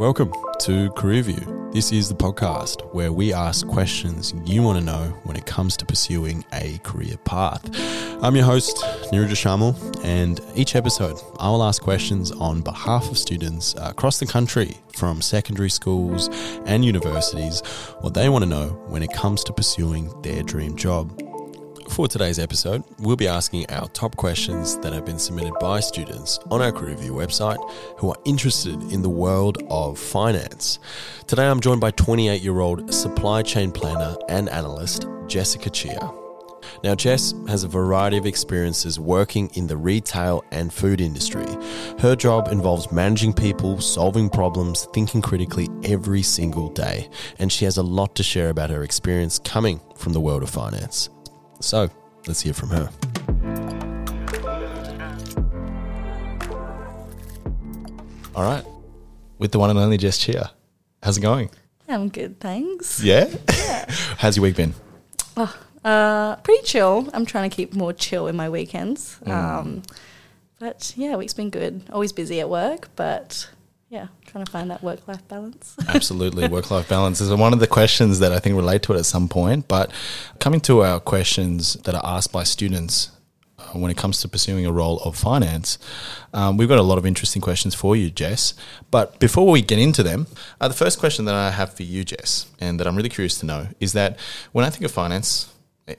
Welcome to Career View. This is the podcast where we ask questions you want to know when it comes to pursuing a career path. I'm your host, Niraj Shamal, and each episode I will ask questions on behalf of students across the country from secondary schools and universities what they want to know when it comes to pursuing their dream job. For today's episode, we'll be asking our top questions that have been submitted by students on our Career View website who are interested in the world of finance. Today, I'm joined by 28 year old supply chain planner and analyst Jessica Chia. Now, Jess has a variety of experiences working in the retail and food industry. Her job involves managing people, solving problems, thinking critically every single day, and she has a lot to share about her experience coming from the world of finance. So let's hear from her. All right. With the one and only Jess Chia. How's it going? I'm good, thanks. Yeah? yeah. How's your week been? Oh, uh, pretty chill. I'm trying to keep more chill in my weekends. Mm. Um, but yeah, week's been good. Always busy at work, but yeah, trying to find that work life balance. Absolutely. Work life balance is one of the questions that I think relate to it at some point. But coming to our questions that are asked by students uh, when it comes to pursuing a role of finance, um, we've got a lot of interesting questions for you, Jess. But before we get into them, uh, the first question that I have for you, Jess, and that I'm really curious to know is that when I think of finance,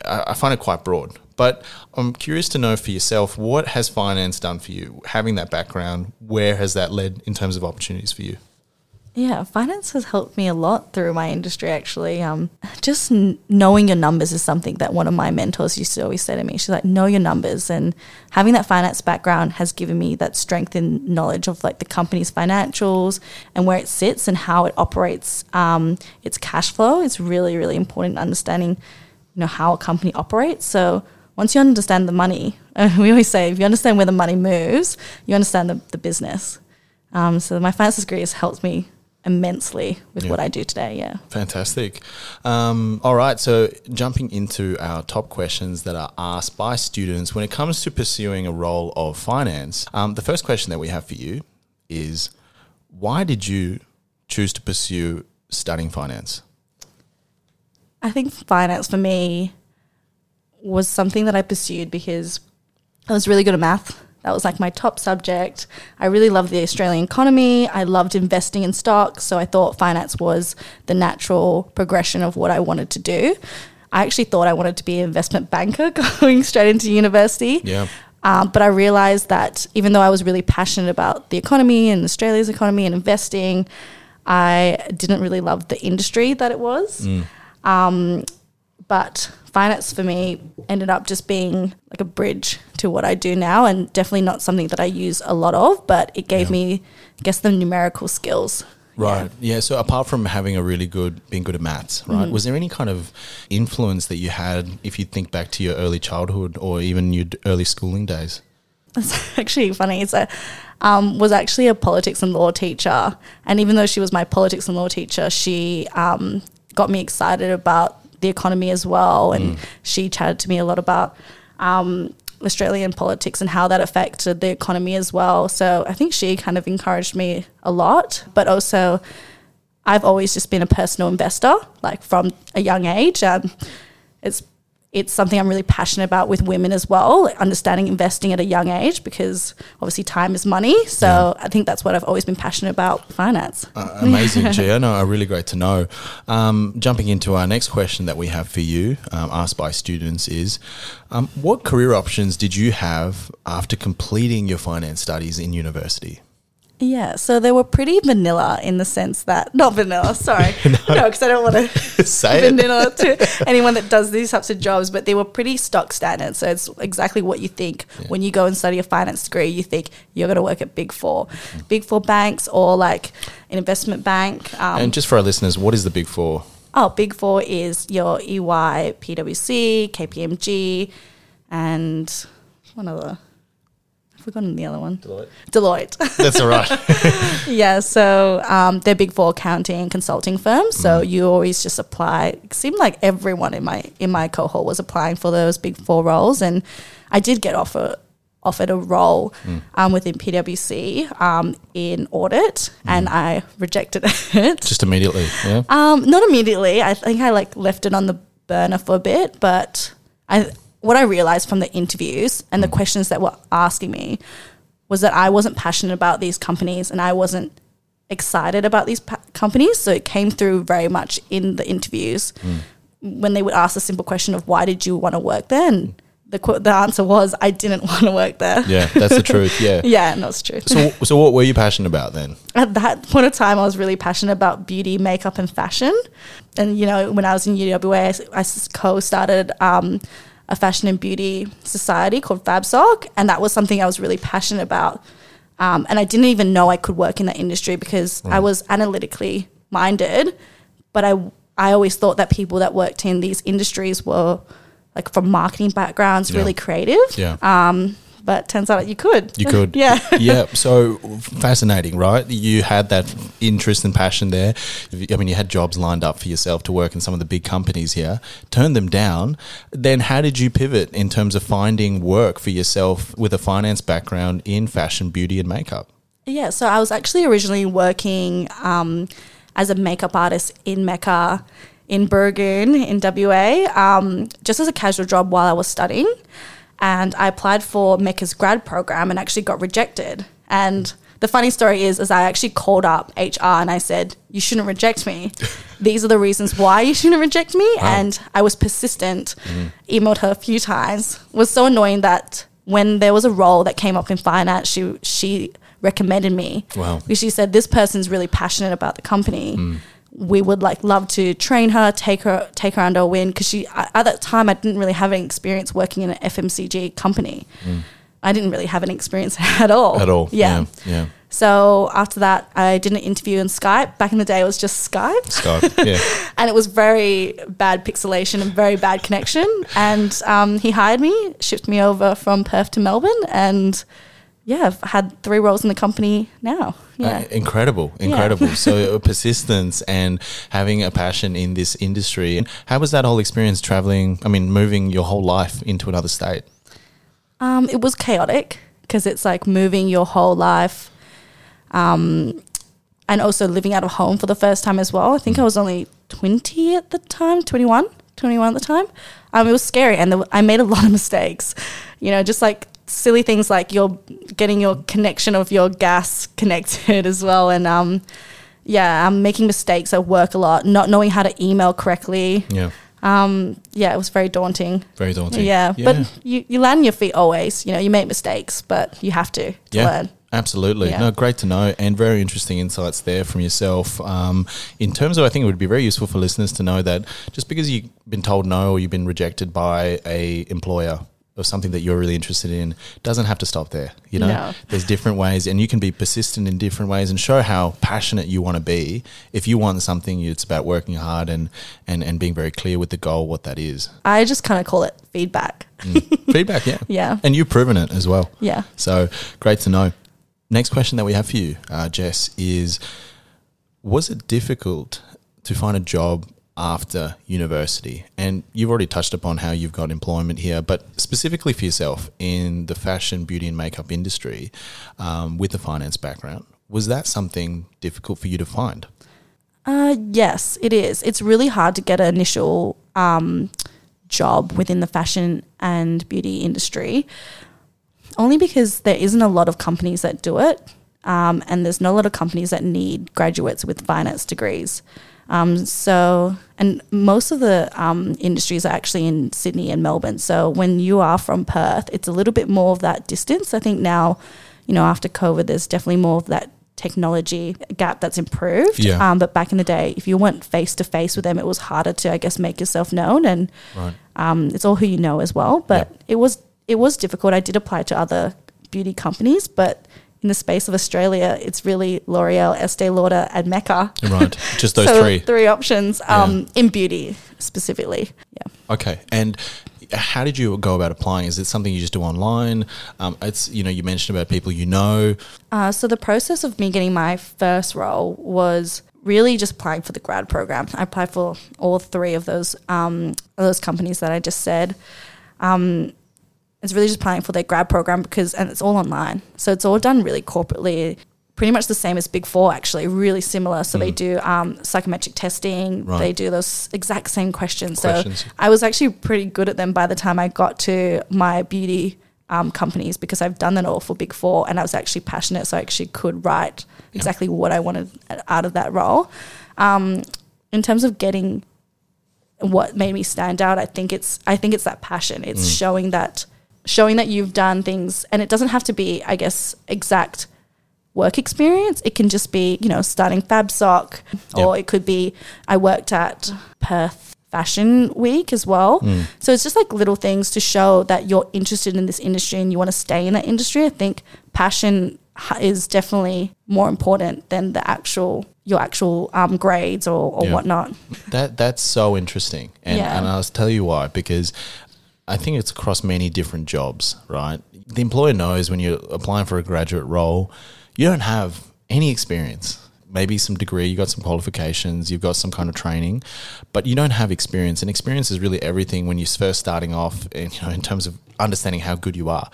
I, I find it quite broad. But I'm curious to know for yourself, what has finance done for you? Having that background, where has that led in terms of opportunities for you? Yeah, finance has helped me a lot through my industry. Actually, um, just n- knowing your numbers is something that one of my mentors used to always say to me. She's like, "Know your numbers," and having that finance background has given me that strength and knowledge of like the company's financials and where it sits and how it operates. Um, its cash flow is really, really important. Understanding you know how a company operates. So once you understand the money, uh, we always say if you understand where the money moves, you understand the, the business. Um, so my finance degree has helped me immensely with yeah. what I do today. Yeah. Fantastic. Um, all right. So jumping into our top questions that are asked by students when it comes to pursuing a role of finance, um, the first question that we have for you is why did you choose to pursue studying finance? I think finance for me was something that I pursued because I was really good at math. That was like my top subject. I really loved the Australian economy. I loved investing in stocks. So I thought finance was the natural progression of what I wanted to do. I actually thought I wanted to be an investment banker going straight into university. Yeah. Um, but I realized that even though I was really passionate about the economy and Australia's economy and investing, I didn't really love the industry that it was. Mm. Um, but finance for me ended up just being like a bridge to what I do now, and definitely not something that I use a lot of. But it gave yeah. me, I guess, the numerical skills. Right. Yeah. yeah. So apart from having a really good, being good at maths, right? Mm-hmm. Was there any kind of influence that you had, if you think back to your early childhood or even your early schooling days? It's actually funny. So, um, was actually a politics and law teacher, and even though she was my politics and law teacher, she um, got me excited about the economy as well. And mm. she chatted to me a lot about um, Australian politics and how that affected the economy as well. So I think she kind of encouraged me a lot, but also I've always just been a personal investor, like from a young age. Um, it's it's something I'm really passionate about with women as well, understanding investing at a young age because obviously time is money. So yeah. I think that's what I've always been passionate about finance. Uh, amazing, Gia. No, really great to know. Um, jumping into our next question that we have for you, um, asked by students, is um, what career options did you have after completing your finance studies in university? Yeah, so they were pretty vanilla in the sense that not vanilla, sorry, no, because no, I don't want to say vanilla to anyone that does these types of jobs, but they were pretty stock standard. So it's exactly what you think yeah. when you go and study a finance degree. You think you're going to work at Big 4 mm-hmm. Big Four banks, or like an investment bank. Um, and just for our listeners, what is the Big Four? Oh, Big Four is your EY, PwC, KPMG, and one other forgotten the other one. Deloitte. Deloitte. That's all right. yeah, so um, they're big four accounting consulting firms. So mm. you always just apply. It seemed like everyone in my in my cohort was applying for those big four roles, and I did get offer offered a role um, within PwC um, in audit, and I rejected it. Just immediately. Yeah. Um, not immediately. I think I like left it on the burner for a bit, but I what I realized from the interviews and the questions that were asking me was that I wasn't passionate about these companies and I wasn't excited about these pa- companies. So it came through very much in the interviews when they would ask the simple question of why did you want to work there? And the qu- the answer was I didn't want to work there. Yeah, that's the truth. Yeah. Yeah, and that's true. So, so what were you passionate about then? at that point of time, I was really passionate about beauty, makeup, and fashion. And you know, when I was in UWA, I, I co-started um, a fashion and beauty society called FabSoc, and that was something I was really passionate about. Um, and I didn't even know I could work in that industry because I was analytically minded, but I I always thought that people that worked in these industries were like from marketing backgrounds, Yeah. really creative. Yeah. Um, but turns out you could. You could. yeah. yeah. So fascinating, right? You had that interest and passion there. I mean, you had jobs lined up for yourself to work in some of the big companies here, turned them down. Then, how did you pivot in terms of finding work for yourself with a finance background in fashion, beauty, and makeup? Yeah, so I was actually originally working um, as a makeup artist in Mecca in Booragoon in WA, um, just as a casual job while I was studying. And I applied for Mecca's grad program and actually got rejected. And the funny story is, is I actually called up HR and I said, "You shouldn't reject me. These are the reasons why you shouldn't reject me." And I was persistent. Mm-hmm. Emailed her a few times. Was so annoying that when there was a role that came up in finance, she she recommended me. Wow. Because she said this person's really passionate about the company. Mm. We would like love to train her, take her take her under a wing because she at at that time I didn't really have any experience working in an FMCG company. I didn't really have any experience at all. At all? Yeah. Yeah. yeah. So after that, I did an interview in Skype. Back in the day, it was just Skype, Skype. Yeah. and it was very bad pixelation and very bad connection. And um, he hired me, shipped me over from Perth to Melbourne, and yeah, I've had three roles in the company now. Yeah. Uh, incredible, incredible. so uh, persistence and having a passion in this industry. And how was that whole experience traveling? I mean, moving your whole life into another state. Um, it was chaotic because it's like moving your whole life, um, and also living out of home for the first time as well. I think I was only twenty at the time, 21, 21 at the time. Um, it was scary, and there, w- I made a lot of mistakes. You know, just like silly things like you're getting your connection of your gas connected as well, and um, yeah, I'm making mistakes at work a lot, not knowing how to email correctly. Yeah, Um, yeah, it was very daunting. very daunting. Yeah, but you, you land on your feet always. You know, you make mistakes, but you have to, to yeah, learn. absolutely. Yeah. No, great to know, and very interesting insights there from yourself. Um, in terms of, I think it would be very useful for listeners to know that just because you've been told no or you've been rejected by a employer of something that you're really interested in doesn't have to stop there. You know, No. there's different ways, and you can be persistent in different ways and show how passionate you want to be. If you want something, it's about working hard and and and being very clear with the goal, what that is. I just kind of call it feedback. Feedback, yeah, Yeah. and you've proven it as well. Yeah. So great to know. Next question that we have for you, uh, Jess, is Was it difficult to find a job after university? And you've already touched upon how you've got employment here, but specifically for yourself in the fashion, beauty, and makeup industry um, with a finance background, was that something difficult for you to find? Uh, yes, it is. It's really hard to get an initial um, job within the fashion and beauty industry, only because there isn't a lot of companies that do it, um, and there's not a lot of companies that need graduates with finance degrees. Um, so, and most of the um, industries are actually in Sydney and Melbourne. So, when you are from Perth, it's a little bit more of that distance. I think now, you know, after COVID, there's definitely more of that technology gap that's improved. Yeah. Um, but back in the day, if you went face to face with them, it was harder to, I guess, make yourself known, and Right. um, it's all who you know as well. But it was it was difficult. I did apply to other beauty companies, but in the space of Australia, it's really L'Oreal, Estee Lauder, and Mecca. Right. Just those so three. three options um, in beauty specifically. Yeah. Okay. And how did you go about applying? Is it something you just do online? Um, it's you know you mentioned about people you know. Uh, so the process of me getting my first role was really just applying for the grad program. I applied for all three of those um, those companies that I just said. Um, it's really just applying for their grad program because and it's all online, so it's all done really corporately. Pretty much the same as Big Four, actually, really similar. So they do um, psychometric testing. Mm. Right. They do those exact same questions. Questions. So I was actually pretty good at them by the time I got to my beauty um, companies because I've done that all for Big Four and I was actually passionate, so I actually could write exactly what I wanted out of that role. Um, in terms of getting what made me stand out, I think it's I think it's that passion. It's showing that showing that you've done things, and it doesn't have to be, I guess, exact work experience. It can just be, you know, starting FabSoc, or it could be I worked at Perth Fashion Week as well. So it's just like little things to show that you're interested in this industry and you want to stay in that industry. I think passion is definitely more important than the actual your actual um, grades or, or Yeah. whatnot. That that's so interesting, and Yeah. and I'll tell you why because I think it's across many different jobs. Right, the employer knows when you're applying for a graduate role, you don't have any experience. Maybe some degree, you got some qualifications, you've got some kind of training, but you don't have experience. And experience is really everything when you're first starting off, and you know, in terms of understanding how good you are.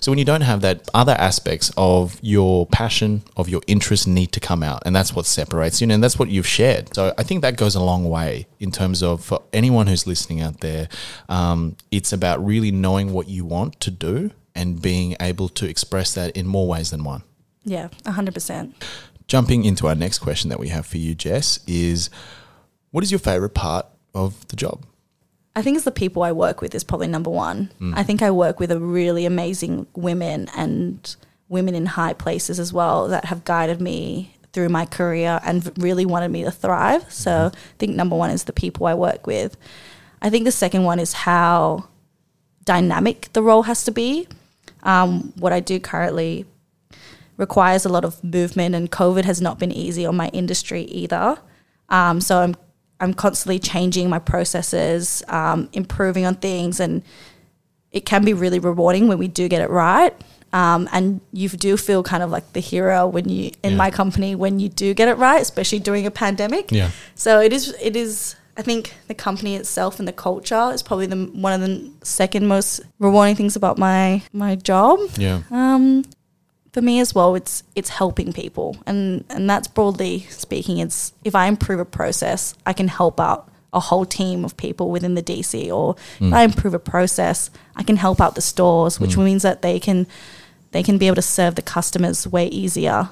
So when you don't have that, other aspects of your passion, of your interest need to come out, and that's what separates you, and that's what you've shared. So I think that goes a long way in terms of for anyone who's listening out there. Um, it's about really knowing what you want to do and being able to express that in more ways than one. Yeah, hundred percent. Jumping into our next question that we have for you, Jess, is what is your favorite part of the job? I think it's the people I work with is probably number one. I think I work with a really amazing women and women in high places as well that have guided me through my career and really wanted me to thrive. So I think number one is the people I work with. I think the second one is how dynamic the role has to be. Um, what I do currently requires a lot of movement, and COVID has not been easy on my industry either. Um, so I'm I'm constantly changing my processes, um, improving on things, and it can be really rewarding when we do get it right. Um, and you do feel kind of like the hero when you in Yeah. my company when you do get it right, especially during a pandemic. Yeah. So it is. It is. I think the company itself and the culture is probably the one of the second most rewarding things about my my job. Yeah. Um, for me as well, it's it's helping people, and and that's broadly speaking. It's if I improve a process, I can help out a whole team of people within the DC, or if mm. I improve a process, I can help out the stores, which mm. means that they can they can be able to serve the customers way easier.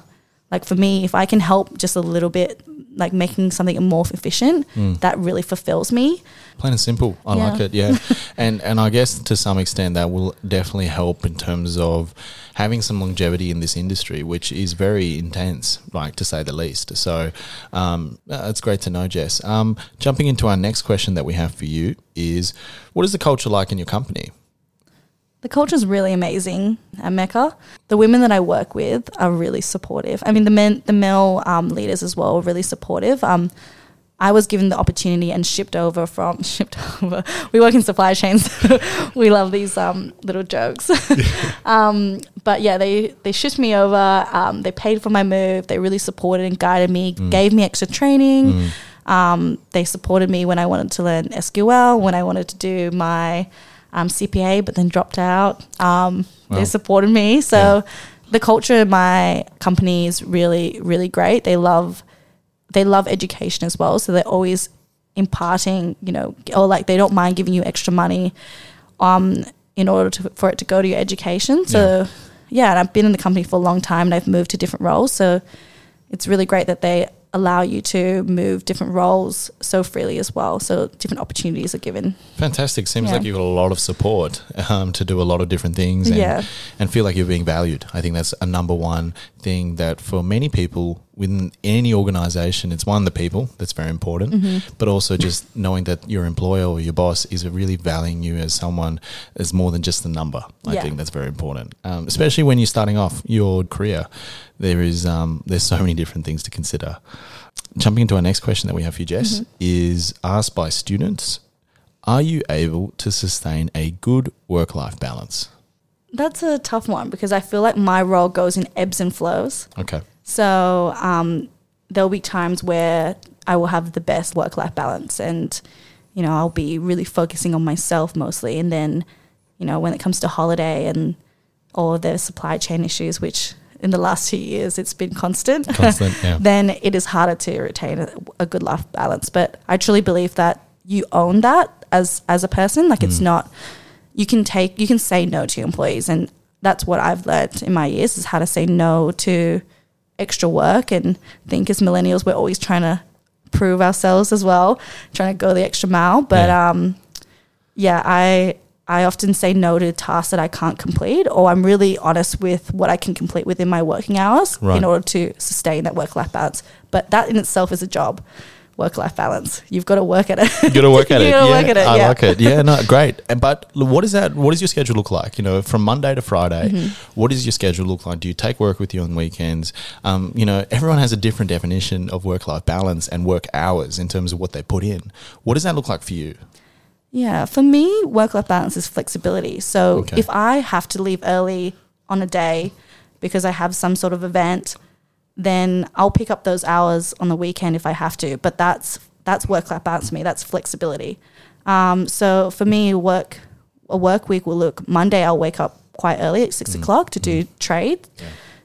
Like for me, if I can help just a little bit, like making something more efficient, that really fulfills me. Plain and simple. I Yeah. like it. Yeah, and and I guess to some extent that will definitely help in terms of having some longevity in this industry, which is very intense, like to say the least. So, um, uh, it's great to know, Jess. Um, jumping into our next question that we have for you is, what is the culture like in your company? The culture is really amazing at Mecca. The women that I work with are really supportive. I mean, the men, the male um, leaders as well, are really supportive. Um, I was given the opportunity and shipped over from shipped over. We work in supply chains. we love these um, little jokes. um, but yeah, they they shipped me over. Um, they paid for my move. They really supported and guided me. Gave me extra training. Um, they supported me when I wanted to learn SQL, when I wanted to do my um, CPA, but then dropped out. Um, Wow. They supported me. So the culture in my company is really, really great. They love they love education as well. So they're always imparting, you know, or like they don't mind giving you extra money um, in order to, for it to go to your education. So yeah. and I've been in the company for a long time and I've moved to different roles. So it's really great that they allow you to move different roles so freely as well. So different opportunities are given. Fantastic. Seems Yeah. like you've got a lot of support um, to do a lot of different things and, Yeah. and feel like you're being valued. I think that's a number one thing that for many people within any organization, it's one, the people, that's very important, Mm-hmm. but also just knowing that your employer or your boss is really valuing you as someone as more than just a number. I Yeah. think that's very important, um, especially when you're starting off your career. There is um, there's so many different things to consider. Jumping into our next question that we have for you, Jess, Mm-hmm. is asked by students Are you able to sustain a good work life balance? That's a tough one because I feel like my role goes in ebbs and flows. Okay. So um, there'll be times where I will have the best work life balance and, you know, I'll be really focusing on myself mostly. And then, you know, when it comes to holiday and all the supply chain issues, which in the last two years it's been constant, Constant, yeah. then it is harder to retain a, a good life balance. But I truly believe that you own that as as a person. Like it's not you can take you can say no to your employees and that's what I've learned in my years is how to say no to extra work and think as millennials we're always trying to prove ourselves as well, trying to go the extra mile. But Yeah. um yeah, I I often say no to tasks that I can't complete, or I'm really honest with what I can complete within my working hours Right. in order to sustain that work life balance. But that in itself is a job, work life balance. You've got to work at it. You've got to work at it. You it. gotta yeah, work at it, I yeah. like it. Yeah, no, great. And but what is that? What does your schedule look like? You know, from Monday to Friday, Mm-hmm. what does your schedule look like? Do you take work with you on weekends? Um, you know, everyone has a different definition of work life balance and work hours in terms of what they put in. What does that look like for you? Yeah, for me, work life balance is flexibility. So Okay. if I have to leave early on a day because I have some sort of event, then I'll pick up those hours on the weekend if I have to. But that's that's work life balance for me. That's flexibility. Um, so for me, work a work week will look Monday. I'll wake up quite early at 6 o'clock to do trade.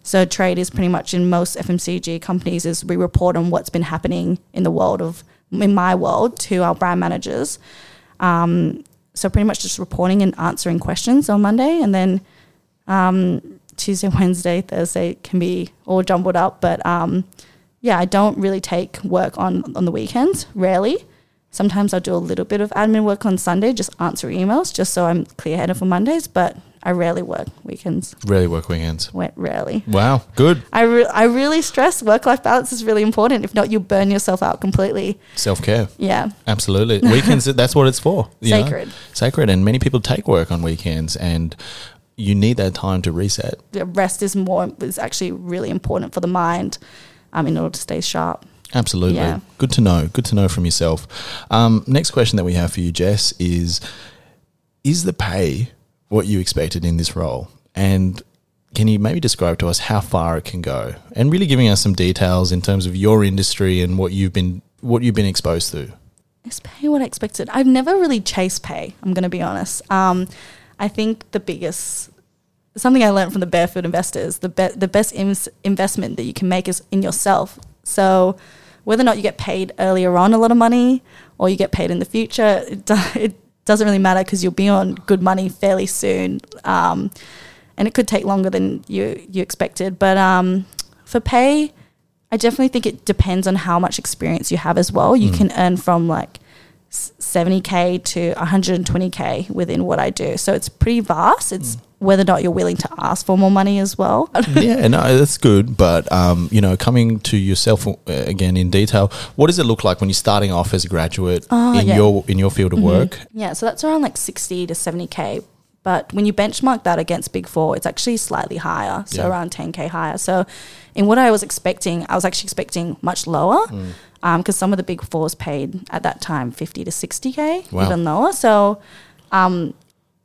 So trade is pretty much in most FMCG companies is we report on what's been happening in the world of in my world to our brand managers. Um, so pretty much just reporting and answering questions on Monday, and then um, Tuesday, Wednesday, Thursday can be all jumbled up. But um, yeah, I don't really take work on on the weekends. Rarely. Sometimes I'll do a little bit of admin work on Sunday, just answer emails, just so I'm clear headed for Mondays. But I rarely work weekends. Rarely work weekends. Wait, rarely. Wow, good I, re- I really stress work life balance is really important. If not, you burn yourself out completely. self care. Yeah. Absolutely, weekends. that's what it's for. you know? Sacred. sacred, and many people take work on weekends, and you need that time to reset. The rest is more is actually really important for the mind um, in order to stay sharp. Absolutely. Yeah. Good to know. Good to know from yourself. Um, next question that we have for you, Jess, is Is the pay what you expected in this role? And can you maybe describe to us how far it can go? And really giving us some details in terms of your industry and what you've been what you've been exposed to. Is pay what I expected? I've never really chased pay. I'm going to be honest. Um, I think the biggest something I learned from the barefoot investors the be- the best ins- investment that you can make is in yourself. So whether or not you get paid earlier on a lot of money or you get paid in the future, it, do- it doesn't really matter because you'll be on good money fairly soon. Um, and it could take longer than you you expected. But um, for pay, I definitely think it depends on how much experience you have as well. You can earn from like 70k to 120k within what I do. So it's pretty vast. It's whether or not you're willing to ask for more money as well. yeah, no, that's good. But um, you know, coming to yourself uh, again in detail, what does it look like when you're starting off as a graduate Oh, in yeah. your in your field of work? Yeah, so that's around like 60 to 70k. But when you benchmark that against Big Four, it's actually slightly higher, so Yeah. around 10k higher. So, in what I was expecting, I was actually expecting much lower, because some of the Big Fours paid at that time 50 to 60k, Wow. even lower. So, um,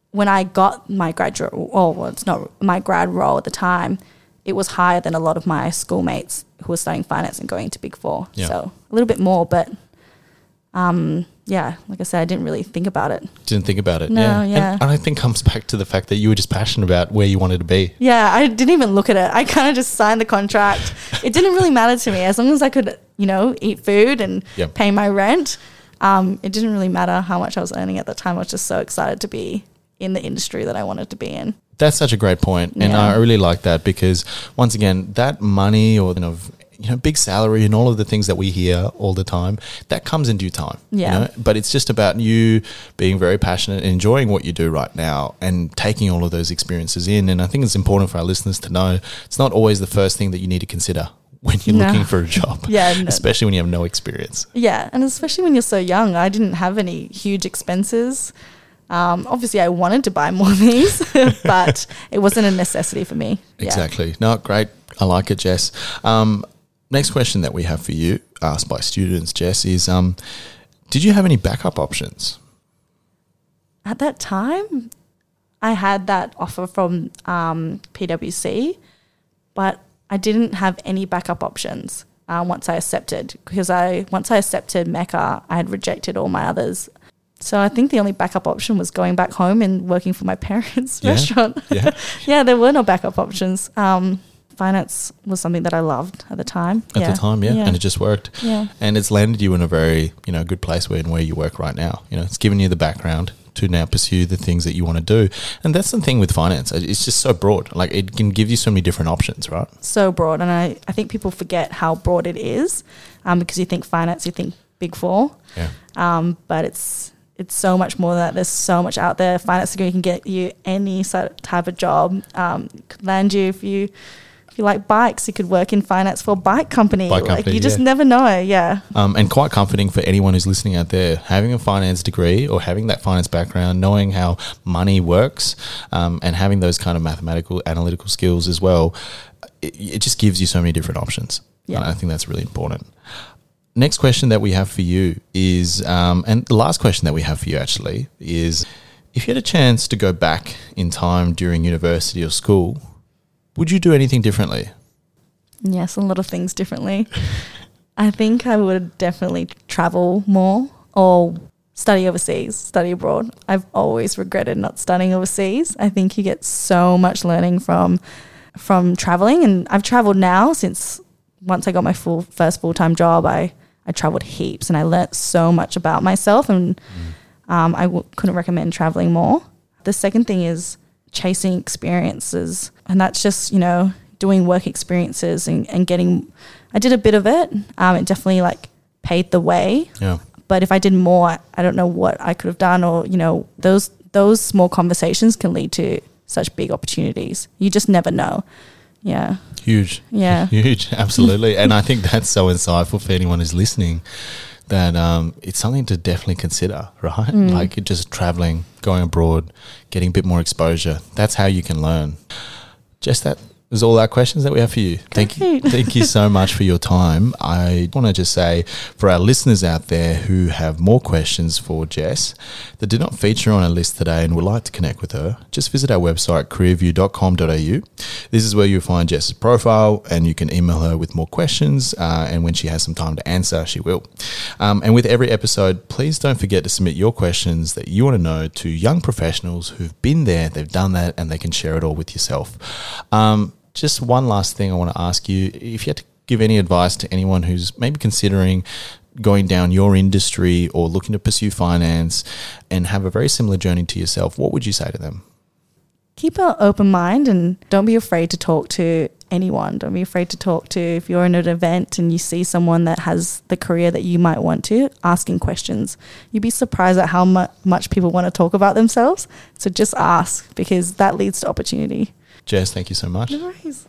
when I got my graduate, or well, it's not my grad role at the time, it was higher than a lot of my schoolmates who were studying finance and going to Big Four. Yeah. So a little bit more, but um, yeah, like I said, I didn't really think about it. Didn't think about it. No, yeah. yeah. And I think comes back to the fact that you were just passionate about where you wanted to be. Yeah, I didn't even look at it. I kind of just signed the contract. It didn't really matter to me as long as I could, you know, eat food and Yep. pay my rent. Um, it didn't really matter how much I was earning at the time. I was just so excited to be in the industry that I wanted to be in. That's such a great point, and Yeah. I really like that because once again, that money or you know, you know, big salary and all of the things that we hear all the time, that comes in due time. you Yeah. know? But it's just about you being very passionate, enjoying what you do right now, and taking all of those experiences in. And I think it's important for our listeners to know it's not always the first thing that you need to consider when you're No. looking for a job. Yeah, no. especially when you have no experience. Yeah, and especially when you're so young, I didn't have any huge expenses. Um, obviously, I wanted to buy more things, but it wasn't a necessity for me. Yeah. Exactly. No, great. I like it, Jess. Um, next question that we have for you, asked by students, Jess, is um, Did you have any backup options? At that time, I had that offer from um, PwC, but I didn't have any backup options uh, once I accepted because I once I accepted Mecca, I had rejected all my others. So I think the only backup option was going back home and working for my parents' Yeah. restaurant. Yeah. yeah, there were no backup options. Um, finance was something that I loved at the time. At yeah. the time, yeah. and it just worked. yeah. And it's landed you in a very, you know, good place where in where you work right now. You know, it's given you the background to now pursue the things that you want to do. And that's the thing with finance. It's just so broad. Like it can give you so many different options, right? so broad, and I, I think people forget how broad it is, um, because you think finance, you think big four, Yeah. um, but it's it's so much more than that. There's so much out there. Finance degree can get you any type of job. Um, could land you if you you like bikes, you could work in finance for a bike company. Bike like company, you just yeah. never know. Yeah, Um, and quite comforting for anyone who's listening out there. Having a finance degree or having that finance background, knowing how money works, um, and having those kind of mathematical, analytical skills as well, it, it just gives you so many different options. Yeah. And I think that's really important. Next question that we have for you is, um, and the last question that we have for you actually is if you had a chance to go back in time during university or school, would you do anything differently? Yes, a lot of things differently. I think I would definitely travel more or study overseas, study abroad. I've always regretted not studying overseas. I think you get so much learning from from traveling and I've traveled now since once I got my full first full-time job, I I traveled heaps and I learnt so much about myself and um, I w- couldn't recommend traveling more. The second thing is chasing experiences, and that's just you know doing work experiences and, and getting. I did a bit of it. Um, it definitely like paved the way, Yeah. but if I did more, I, I don't know what I could have done. Or you know those those small conversations can lead to such big opportunities. You just never know. Yeah, Huge. Yeah. Huge. Absolutely. and I think that's so insightful for anyone who's listening that um, it's something to definitely consider, right? Like you're just traveling, going abroad, getting a bit more exposure. That's how you can learn. Just that is all our questions that we have for you. Thank you. Thank you so much for your time. I want to just say for our listeners out there who have more questions for Jess that did not feature on our list today and would like to connect with her, just visit our website careerview.com.au. This is where you'll find Jess's profile and you can email her with more questions. Uh, and when she has some time to answer, she will. Um, and with every episode, please don't forget to submit your questions that you want to know to young professionals who've been there, they've done that, and they can share it all with yourself. Um, just one last thing I want to ask you. If you had to give any advice to anyone who's maybe considering going down your industry or looking to pursue finance and have a very similar journey to yourself, what would you say to them? keep an open mind and don't be afraid to talk to anyone. Don't be afraid to talk to if you're in an event and you see someone that has the career that you might want to, asking questions. You'd be surprised at how mu- much people want to talk about themselves. So just ask because that leads to opportunity. Jess, thank you so much. No worries.